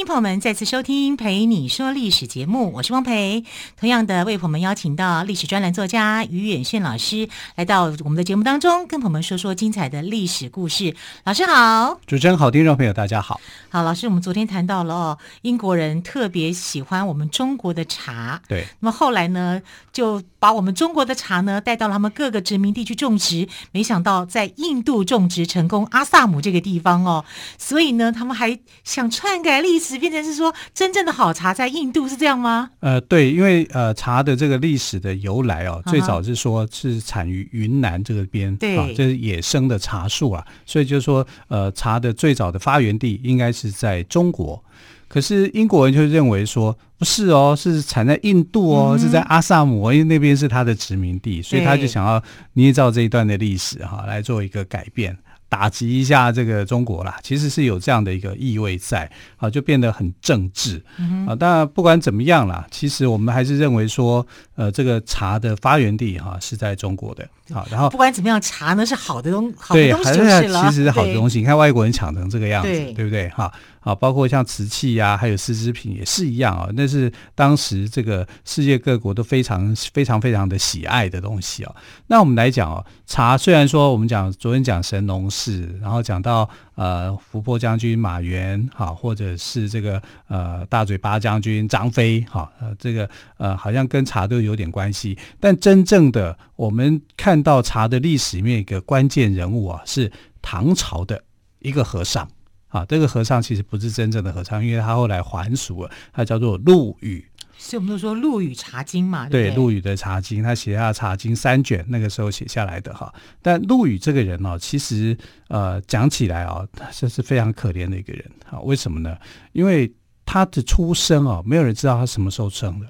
迎朋友们再次收听《陪你说历史》节目，我是汪培。同样的，为朋友们邀请到历史专栏作家于远炫老师来到我们的节目当中，跟朋友们说说精彩的历史故事。老师好，主持人好，听众朋友大家好。好，老师，我们昨天谈到了哦，英国人特别喜欢我们中国的茶。对，那么后来呢，就把我们中国的茶呢带到了他们各个殖民地去种植，没想到在印度种植成功，阿萨姆这个地方哦，所以呢，他们还想篡改历史，变成是说真正的好茶在印度，是这样吗？呃，对，因为呃茶的这个历史的由来哦，最早是说是产于云南这个边，对，啊，这是野生的茶树啊，所以就是说呃茶的最早的发源地应该是。是在中国，可是英国人就认为说不是哦，是产在印度哦，嗯、是在阿萨姆，因为那边是他的殖民地，所以他就想要捏造这一段的历史哈，来做一个改变。打击一下这个中国啦，其实是有这样的一个意味在啊，就变得很政治啊。当然不管怎么样啦，其实我们还是认为说，呃，这个茶的发源地哈是在中国的啊。然后不管怎么样，茶呢是好的东，好的东西就是了。其实是好的东西，你看外国人抢成这个样子，对，对不对？哈。啊，啊包括像瓷器呀、还有丝织品也是一样啊。那是当时这个世界各国都非常、非常、非常的喜爱的东西啊。那我们来讲哦，茶虽然说我们讲昨天讲神农氏，然后讲到呃伏波将军马援，哈，或者是这个呃大嘴巴将军张飞，哈，呃这个呃好像跟茶都有点关系。但真正的我们看到茶的历史里面一个关键人物啊，是唐朝的一个和尚。啊，这个和尚其实不是真正的和尚，因为他后来还俗了，他叫做陆羽。所以我们都说陆羽茶经嘛，对，陆羽的茶经，他写下茶经三卷，那个时候写下来的哈。但陆羽这个人呢、哦，其实呃讲起来啊、哦，这是非常可怜的一个人啊。为什么呢？因为他的出生啊、哦，没有人知道他什么时候生的。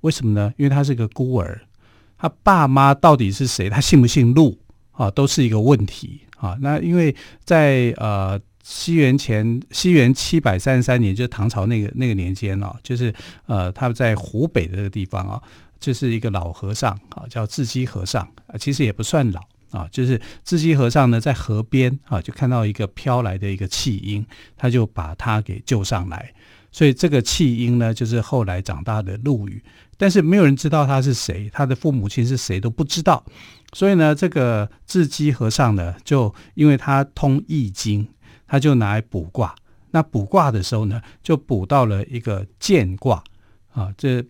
为什么呢？因为他是个孤儿，他爸妈到底是谁？他姓不姓陆啊？都是一个问题啊。那因为在呃。西元前，西元七百三十三年，就是唐朝那个那个年间啊，就是呃，他们在湖北的这个地方啊，就是一个老和尚啊，叫智积和尚啊，其实也不算老啊，就是智积和尚呢，在河边啊，就看到一个飘来的一个弃婴，他就把他给救上来，所以这个弃婴呢，就是后来长大的陆羽，但是没有人知道他是谁，他的父母亲是谁都不知道，所以呢，这个智积和尚呢，就因为他通易经。他就拿来卜卦，那卜卦的时候呢，就卜到了一个谏卦啊，这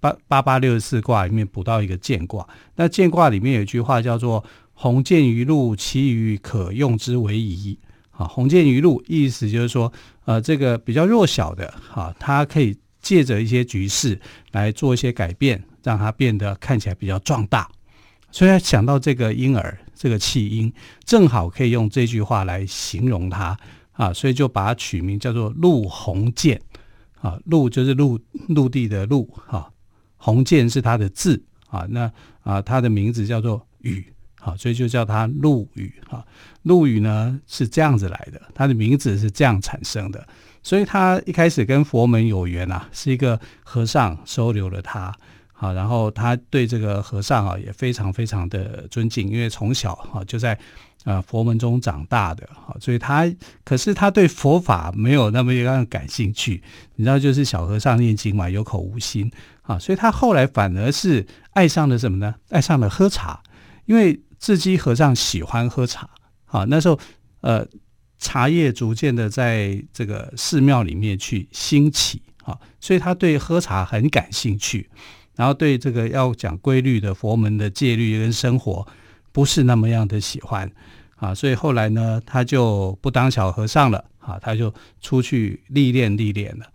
八八八六十四卦里面卜到一个谏卦。那谏卦里面有一句话叫做“鸿渐于陆，其余可用之为宜”。啊，鸿渐于陆，意思就是说，呃，这个比较弱小的，哈，他可以借着一些局势来做一些改变，让它变得看起来比较壮大。所以他想到这个婴儿，这个弃婴，正好可以用这句话来形容他啊，所以就把它取名叫做陆鸿渐啊，陆就是陆陆地的陆哈，鸿渐是他的字啊，那啊他的名字叫做羽啊，所以就叫他陆羽啊。陆羽呢是这样子来的，他的名字是这样产生的，所以他一开始跟佛门有缘啊，是一个和尚收留了他。啊，然后他对这个和尚啊也非常非常的尊敬，因为从小啊就在啊佛门中长大的，啊，所以他可是他对佛法没有那么样感兴趣，你知道，就是小和尚念经嘛，有口无心啊，所以他后来反而是爱上了什么呢？爱上了喝茶，因为智积和尚喜欢喝茶啊，那时候呃茶叶逐渐的在这个寺庙里面去兴起啊，所以他对喝茶很感兴趣。然后对这个要讲规律的佛门的戒律跟生活，不是那么样的喜欢啊，所以后来呢，他就不当小和尚了啊，他就出去历练历练了。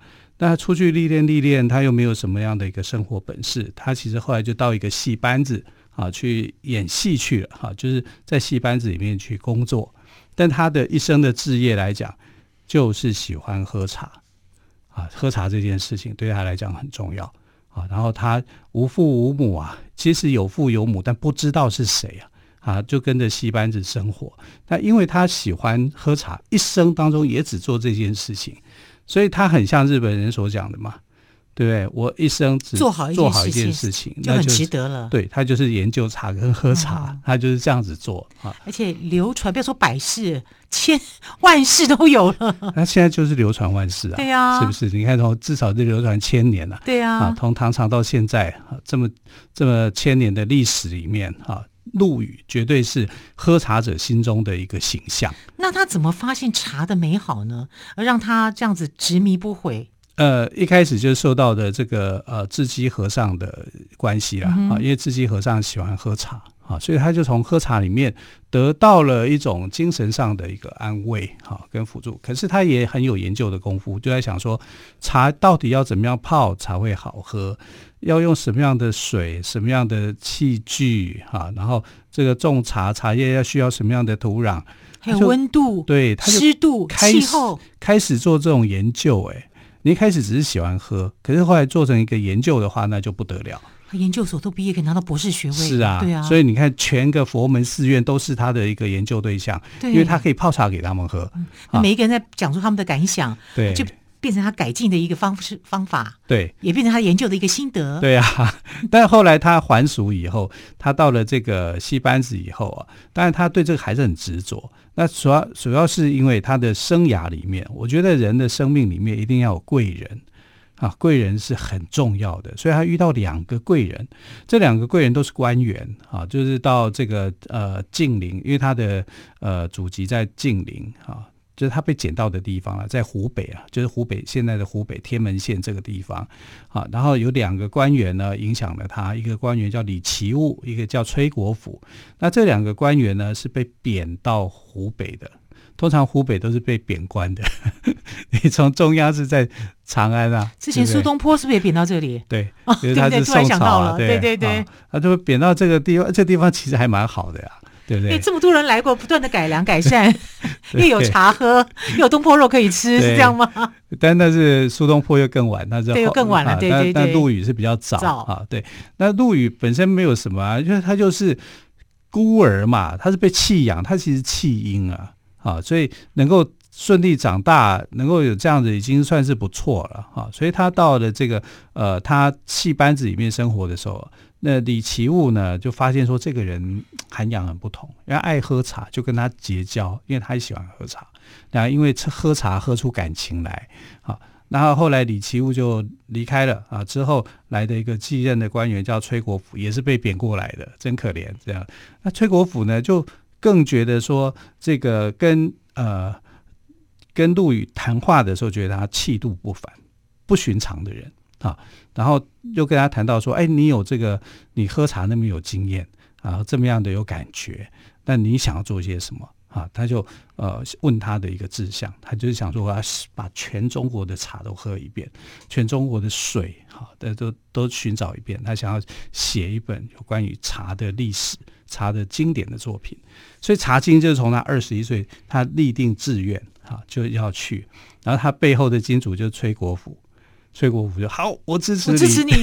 那出去历练历练，他又没有什么样的一个生活本事，他其实后来就到一个戏班子啊去演戏去了哈，就是在戏班子里面去工作。但他的一生的志业来讲，就是喜欢喝茶啊，喝茶这件事情对他来讲很重要。然后他无父无母啊，其实有父有母，但不知道是谁啊，啊，就跟着戏班子生活。那因为他喜欢喝茶，一生当中也只做这件事情，所以他很像日本人所讲的嘛。对不对？我一生只做好做好一件事情，就很值得了。对，他就是研究茶跟喝茶，他就是这样子做啊。而且流传，不要说百世、千万世都有了。那现在就是流传万世啊，对呀，是不是？你看，从至少是流传千年了，对呀。啊，从唐朝到现在啊，这么这么千年的历史里面啊，陆羽绝对是喝茶者心中的一个形象。那他怎么发现茶的美好呢？而让他这样子执迷不悔？呃，一开始就受到的这个呃智基和尚的关系啦，啊、嗯，因为智基和尚喜欢喝茶啊，所以他就从喝茶里面得到了一种精神上的一个安慰哈，跟辅助。可是他也很有研究的功夫，就在想说茶到底要怎么样泡才会好喝，要用什么样的水、什么样的器具哈，然后这个种茶茶叶要需要什么样的土壤，还有温度，对，湿度、气候，开始做这种研究，哎。你一开始只是喜欢喝，可是后来做成一个研究的话，那就不得了。研究所都毕业，可以拿到博士学位。是啊，对啊。所以你看，全个佛门寺院都是他的一个研究对象，对，因为他可以泡茶给他们喝。嗯啊、每一个人在讲述他们的感想，对，就变成他改进的一个方式方法。对，也变成他研究的一个心得。对啊，但后来他还俗以后，他到了这个戏班子以后啊，但是他对这个还是很执着。那主要主要是因为他的生涯里面，我觉得人的生命里面一定要有贵人啊，贵人是很重要的，所以他遇到两个贵人，这两个贵人都是官员啊，就是到这个呃晋陵，因为他的呃祖籍在晋陵啊。就是他被捡到的地方了，在湖北啊，就是湖北现在的湖北天门县这个地方啊。然后有两个官员呢，影响了他，一个官员叫李奇物，一个叫崔国辅。那这两个官员呢，是被贬到湖北的。通常湖北都是被贬官的。你从中央是在长安啊，之前苏东坡是不是也贬到这里？对，因为他是宋朝啊，对对对，他就贬到这个地方，这个地方其实还蛮好的呀。对不对？欸、这么多人来过，不断的改良改善，又有茶喝，又有东坡肉可以吃，是这样吗？但那是苏东坡又更晚，那是对，又更晚了。对对对。但陆羽是比较早，早啊。对，那陆羽本身没有什么啊，因为他就是孤儿嘛，他是被弃养，他其实弃婴啊，啊，所以能够顺利长大，能够有这样子，已经算是不错了啊。所以他到了这个呃，他戏班子里面生活的时候。那李奇物呢，就发现说这个人涵养很不同，因为爱喝茶，就跟他结交，因为他也喜欢喝茶。然后因为喝茶喝出感情来，啊，然后后来李奇物就离开了啊，之后来的一个继任的官员叫崔国辅，也是被贬过来的，真可怜。这样，那崔国辅呢，就更觉得说这个跟呃跟陆羽谈话的时候，觉得他气度不凡，不寻常的人。啊，然后又跟他谈到说，哎，你有这个，你喝茶那么有经验，啊，这么样的有感觉，那你想要做些什么？啊，他就呃问他的一个志向，他就是想说，我要把全中国的茶都喝一遍，全中国的水，好，的都都寻找一遍。他想要写一本有关于茶的历史、茶的经典的作品。所以《茶经》就是从他二十一岁，他立定志愿，哈，就要去。然后他背后的金主就是崔国辅。崔国辅就好，我支持你，支持你，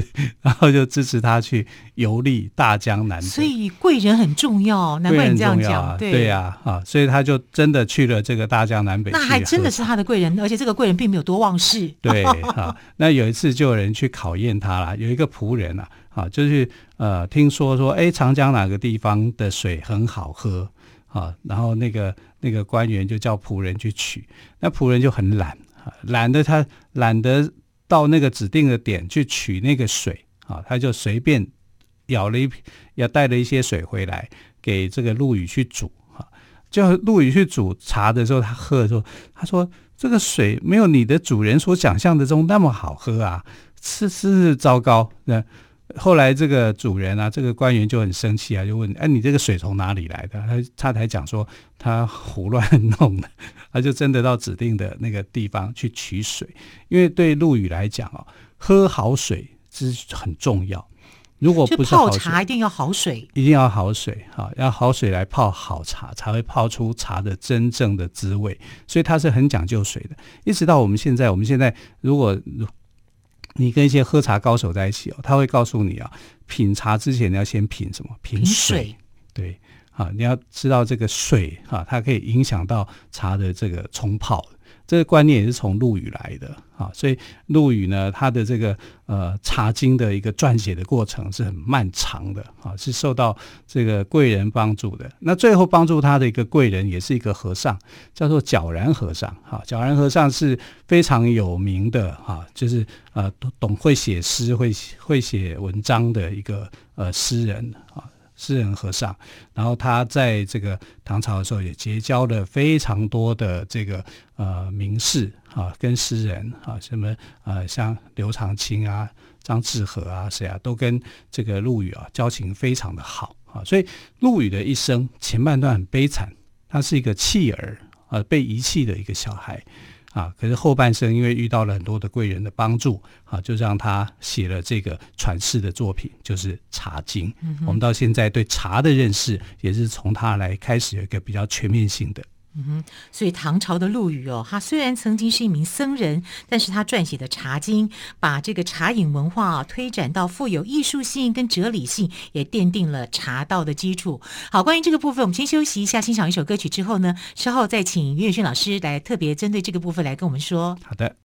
然后就支持他去游历大江南北。所以贵人很重要，难怪你这样讲。啊对呀，啊，所以他就真的去了这个大江南北。那还真的是他的贵人，而且这个贵人并没有多忘事。对 啊，那有一次就有人去考验他了，有一个仆人啊，啊，就是呃，听说说，哎，长江哪个地方的水很好喝啊，然后那个那个官员就叫仆人去取，那仆人就很懒。懒得他懒得到那个指定的点去取那个水啊，他就随便舀了一瓶，要带了一些水回来给这个陆羽去煮啊。就陆羽去煮茶的时候，他喝的时候，他说这个水没有你的主人所想象的中那么好喝啊，次次糟糕。那后来这个主人啊，这个官员就很生气啊，就问：哎，你这个水从哪里来的？他他才讲说他胡乱弄的。他就真的到指定的那个地方去取水，因为对陆羽来讲啊，喝好水是很重要。如果不是泡茶，一定要好水，一定要好水哈，要好水来泡好茶，才会泡出茶的真正的滋味。所以他是很讲究水的。一直到我们现在，我们现在如果你跟一些喝茶高手在一起哦，他会告诉你啊，品茶之前你要先品什么？品水。品水。对，啊，你要知道这个水啊，它可以影响到茶的这个冲泡。这个观念也是从陆羽来的啊，所以陆羽呢，他的这个呃《茶经》的一个撰写的过程是很漫长的啊，是受到这个贵人帮助的。那最后帮助他的一个贵人也是一个和尚，叫做皎然和尚。哈，皎然和尚是非常有名的哈，就是呃懂懂会写诗、会会写文章的一个呃诗人啊。诗人和尚，然后他在这个唐朝的时候也结交了非常多的这个呃名士啊，跟诗人啊，什么呃像刘长卿啊、张志和啊，谁啊，都跟这个陆羽啊交情非常的好啊，所以陆羽的一生前半段很悲惨，他是一个弃儿啊，被遗弃的一个小孩。啊，可是后半生因为遇到了很多的贵人的帮助，啊，就让他写了这个传世的作品，就是《茶经》。嗯。我们到现在对茶的认识，也是从他来开始有一个比较全面性的。嗯哼，所以唐朝的陆羽哦，他虽然曾经是一名僧人，但是他撰写的《茶经》，把这个茶饮文化啊推展到富有艺术性跟哲理性，也奠定了茶道的基础。好，关于这个部分，我们先休息一下，欣赏一首歌曲之后呢，稍后再请于远轩老师来特别针对这个部分来跟我们说。好的。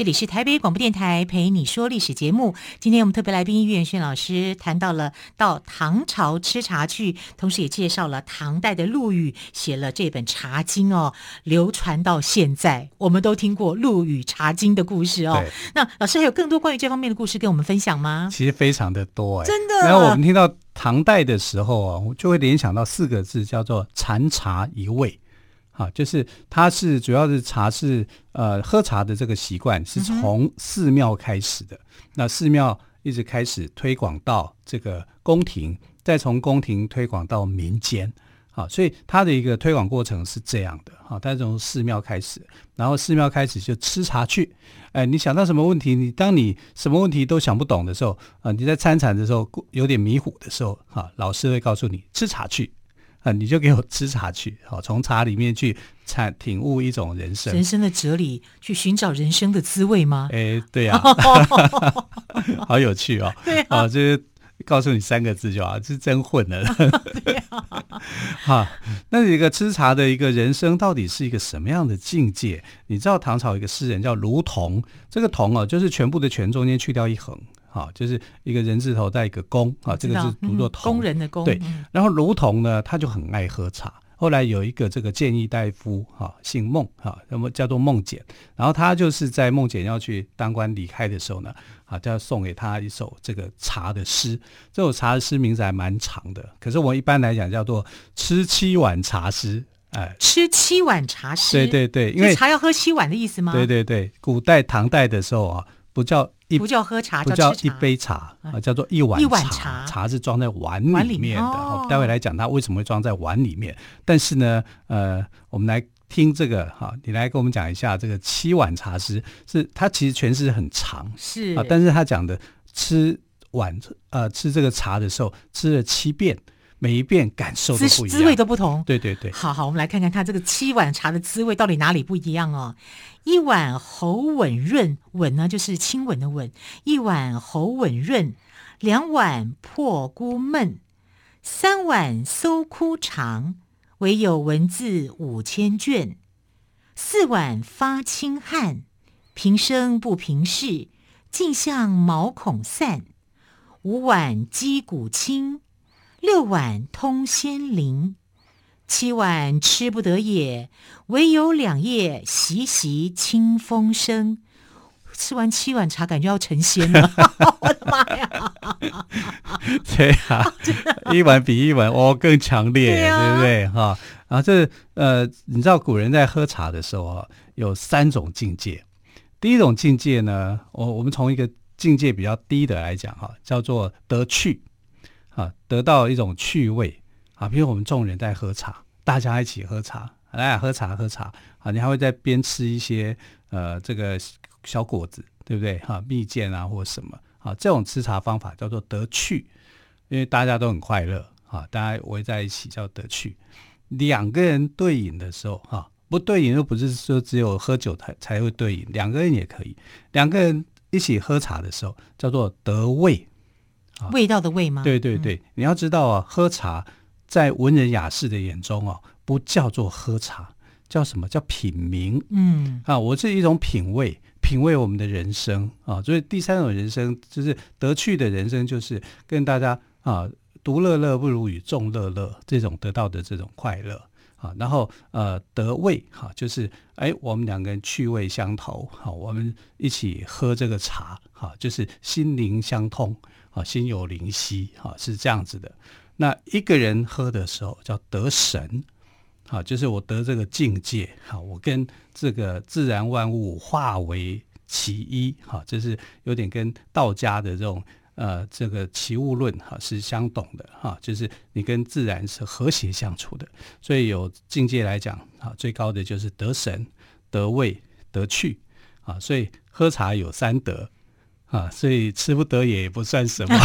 这里是台北广播电台陪你说历史节目。今天我们特别来宾于远轩老师谈到了到唐朝吃茶去，同时也介绍了唐代的陆羽写了这本《茶经》哦，流传到现在，我们都听过陆羽《茶经》的故事哦。那老师还有更多关于这方面的故事跟我们分享吗？其实非常的多哎，真的。然后我们听到唐代的时候啊，我就会联想到四个字，叫做“禅茶一味”。啊，就是它是主要是茶是呃喝茶的这个习惯是从寺庙开始的，嗯、那寺庙一直开始推广到这个宫廷，再从宫廷推广到民间，啊，所以它的一个推广过程是这样的，啊，它从寺庙开始，然后寺庙开始就吃茶去，哎，你想到什么问题？你当你什么问题都想不懂的时候，啊，你在参禅的时候有点迷糊的时候，哈，老师会告诉你吃茶去。啊，你就给我吃茶去，好，从茶里面去产体悟一种人生，人生的哲理，去寻找人生的滋味吗？哎，对呀、啊，好有趣哦。对啊，就是告诉你三个字就好，是真混了。对啊，好，那一个吃茶的一个人生到底是一个什么样的境界？你知道唐朝有一个诗人叫卢仝，这个仝啊，就是全部的全中间去掉一横。好，就是一个人字头带一个工，啊，这个是读作“仝”，工人的工。对，然后卢同呢，他就很爱喝茶。后来有一个这个建议大夫，哈，姓孟，哈，那么叫做孟简。然后他就是在孟简要去当官离开的时候呢，啊，就要送给他一首这个茶的诗。这首茶的诗名字还蛮长的，可是我一般来讲叫做“吃七碗茶诗”。哎，吃七碗茶诗。对对对，因为茶要喝七碗的意思吗？对对对，古代唐代的时候啊，不叫。不叫喝茶，不叫一杯茶啊，叫做一碗茶。一碗茶，茶是装在碗里面的。哦、待会来讲它为什么会装在碗里面。但是呢，呃，我们来听这个哈，你来跟我们讲一下这个七碗茶诗，是它其实诠释很长，是啊，但是他讲的吃碗呃吃这个茶的时候吃了七遍。每一遍感受都不一样，滋味都不同。对对对，好好，我们来看看它这个七碗茶的滋味到底哪里不一样哦。一碗喉吻润，吻呢就是亲吻的吻。一碗喉吻润，两碗破孤闷，三碗搜枯肠，唯有文字五千卷。四碗发清汗，平生不平事，尽向毛孔散。五碗击鼓清。六碗通仙灵，七碗吃不得也，唯有两叶习习清风生。吃完七碗茶，感觉要成仙了。我的妈呀！对啊，一碗比一碗哦更强烈，对，啊、对不对？哈，然后这呃，你知道古人在喝茶的时候啊，有三种境界。第一种境界呢，我我们从一个境界比较低的来讲哈，叫做得趣啊，得到一种趣味啊。比如我们众人在喝茶，大家一起喝茶，来喝茶喝茶啊，你还会在边吃一些呃这个。小果子，对不对？哈，蜜饯啊，或什么啊，这种吃茶方法叫做得趣，因为大家都很快乐啊，大家围在一起叫得趣。两个人对饮的时候，哈，不对饮又不是说只有喝酒才才会对饮，两个人也可以。两个人一起喝茶的时候，叫做得味，味道的味吗？对对对，你要知道啊，喝茶在文人雅士的眼中啊，不叫做喝茶，叫什么叫品茗？嗯，啊，我是一种品味。品味我们的人生啊，所以第三种人生就是得趣的人生，就是跟大家啊独乐乐不如与众乐乐这种得到的这种快乐啊。然后呃得味哈，就是哎我们两个人趣味相投，好，我们一起喝这个茶哈，就是心灵相通啊，心有灵犀哈，是这样子的。那一个人喝的时候叫得神。啊，就是我得这个境界，好，我跟这个自然万物化为其一，哈，这是有点跟道家的这种呃这个齐物论哈是相懂的，哈，就是你跟自然是和谐相处的，所以有境界来讲，啊，最高的就是得神、得味、得趣，啊，所以喝茶有三得。啊，所以吃不得也不算什么。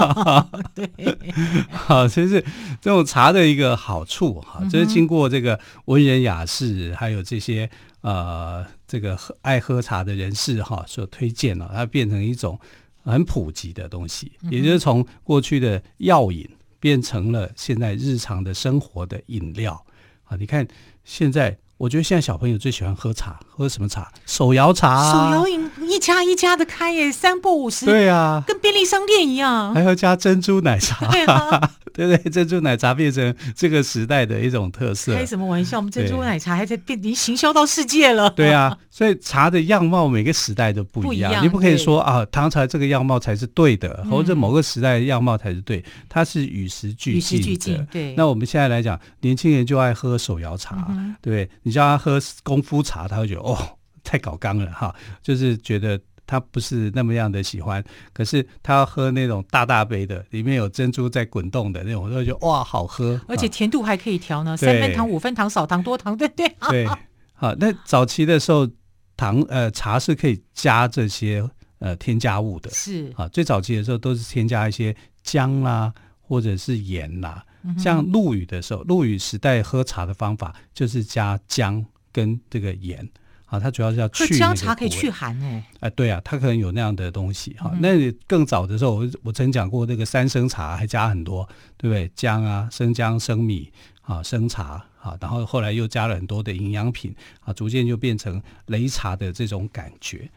对，好，这是这种茶的一个好处哈。这是经过这个文人雅士，还有这些呃这个爱喝茶的人士哈所推荐了，它变成一种很普及的东西，也就是从过去的药饮变成了现在日常的生活的饮料。啊，你看现在。我觉得现在小朋友最喜欢喝茶，喝什么茶？手摇茶、啊，手摇饮一家一家的开耶，三不五十。对啊，跟便利商店一样。还要加珍珠奶茶，对啊，对不对？珍珠奶茶变成这个时代的一种特色。开什么玩笑？我们珍珠奶茶还在变，已经行销到世界了。对啊，所以茶的样貌每个时代都不一样，不一样，你不可以说啊，唐朝这个样貌才是对的，嗯、或者某个时代的样貌才是对，它是与时俱进。与时俱进，对。那我们现在来讲，年轻人就爱喝手摇茶，嗯、对你叫他喝功夫茶，他会觉得哦，太搞刚了哈，就是觉得他不是那么样的喜欢。可是他要喝那种大大杯的，里面有珍珠在滚动的那种，他会觉得哇，好喝，而且甜度还可以调呢，三分糖、五分糖、少糖、多糖，对对对。好，那早期的时候，糖呃茶是可以加这些呃添加物的，是啊，最早期的时候都是添加一些姜啦、啊，或者是盐啦、啊。像陆羽的时候，陆羽时代喝茶的方法就是加姜。跟这个盐啊，它主要是要去姜茶可以去寒哎，哎对啊，它可能有那样的东西哈。那更早的时候，我我曾讲过那个三生茶还加很多，对不对？姜啊，生姜、生米啊，生茶啊，然后后来又加了很多的营养品啊，逐渐就变成擂茶的这种感觉。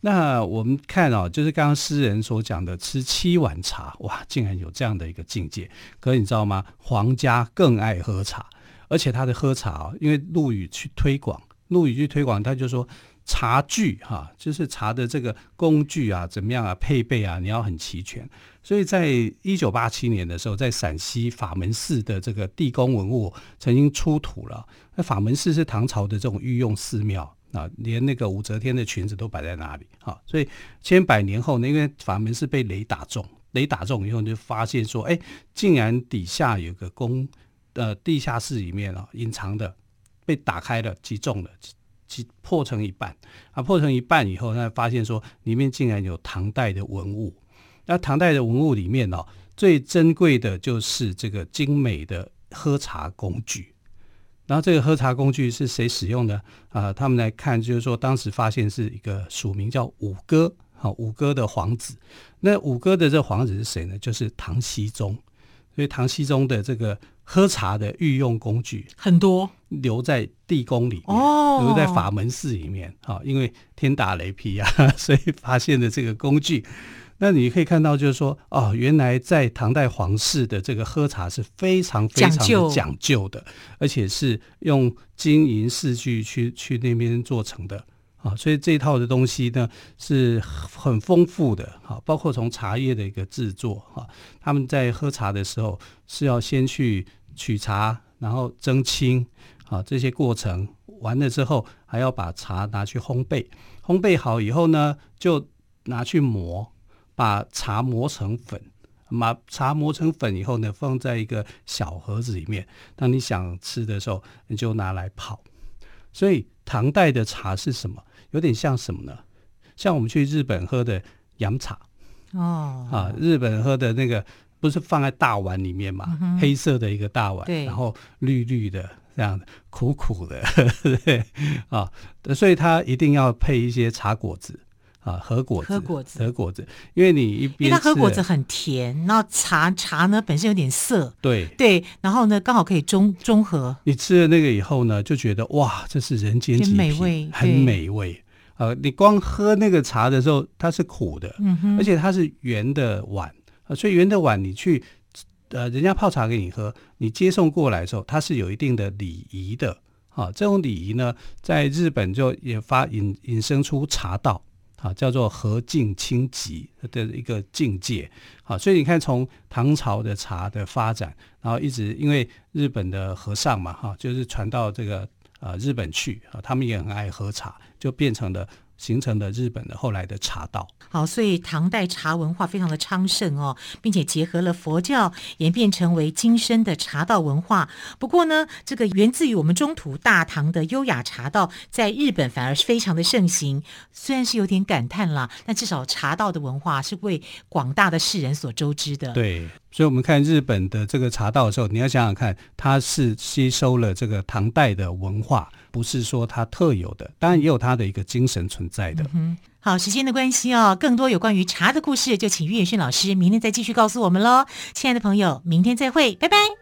那我们看啊，就是刚刚诗人所讲的吃七碗茶，哇，竟然有这样的一个境界。可你知道吗？皇家更爱喝茶。而且他的喝茶啊，因为陆羽去推广，陆羽去推广，他就说茶具哈，就是茶的这个工具啊，怎么样啊，配备啊，你要很齐全。所以在一九八七年的时候，在陕西法门寺的这个地宫文物曾经出土了。那法门寺是唐朝的这种御用寺庙啊，连那个武则天的裙子都摆在那里哈。所以千百年后呢，因为法门是被雷打中，雷打中以后就发现说，哎，竟然底下有个宫。呃，地下室里面啊，隐藏的被打开了，击中了，击破成一半啊，破成一半以后，他发现说里面竟然有唐代的文物。那唐代的文物里面哦，最珍贵的就是这个精美的喝茶工具。然后这个喝茶工具是谁使用的啊、呃？他们来看，就是说当时发现是一个署名叫五哥，好，五哥的皇子。那五哥的这个皇子是谁呢？就是唐僖宗。所以唐僖宗的这个。喝茶的御用工具很多，留在地宫里面，哦，留在法门寺里面。因为天打雷劈啊，所以发现的这个工具。那你可以看到，就是说，哦，原来在唐代皇室的这个喝茶是非常非常的讲究。的，而且是用金银饰具去去那边做成的。啊，所以这一套的东西呢是很丰富的啊，包括从茶叶的一个制作啊，他们在喝茶的时候是要先去取茶，然后蒸青啊，这些过程完了之后，还要把茶拿去烘焙，烘焙好以后呢，就拿去磨。把茶磨成粉，把茶磨成粉以后呢，放在一个小盒子里面。当你想吃的时候，你就拿来泡。所以唐代的茶是什么？有点像什么呢？像我们去日本喝的洋茶哦，啊，日本喝的那个不是放在大碗里面嘛，嗯、黑色的一个大碗，然后绿绿的这样的，苦苦的，对啊，所以它一定要配一些茶果子。啊，和果子，和果子，和果子，因为你一边，因为它和果子很甜，然后茶茶呢本身有点涩，对对，然后呢刚好可以中中和。你吃了那个以后呢，就觉得哇，这是人间极品，美味，很美味。呃，你光喝那个茶的时候，它是苦的，嗯哼，而且它是圆的碗，所以圆的碗你去呃人家泡茶给你喝，你接送过来的时候，它是有一定的礼仪的。啊，这种礼仪呢，在日本就也发引引申出茶道。啊，叫做和敬清寂的一个境界。好，所以你看，从唐朝的茶的发展，然后一直因为日本的和尚嘛，哈，就是传到这个呃日本去啊，他们也很爱喝茶，就变成了。形成了日本的后来的茶道。好，所以唐代茶文化非常的昌盛哦，并且结合了佛教，演变成为今生的茶道文化。不过呢，这个源自于我们中土大唐的优雅茶道，在日本反而是非常的盛行。虽然是有点感叹啦，但至少茶道的文化是为广大的世人所周知的。对，所以我们看日本的这个茶道的时候，你要想想看，它是吸收了这个唐代的文化。不是说它特有的，当然也有它的一个精神存在的。嗯、好，时间的关系哦，更多有关于茶的故事，就请于远逊老师明天再继续告诉我们喽。亲爱的朋友，明天再会，拜拜。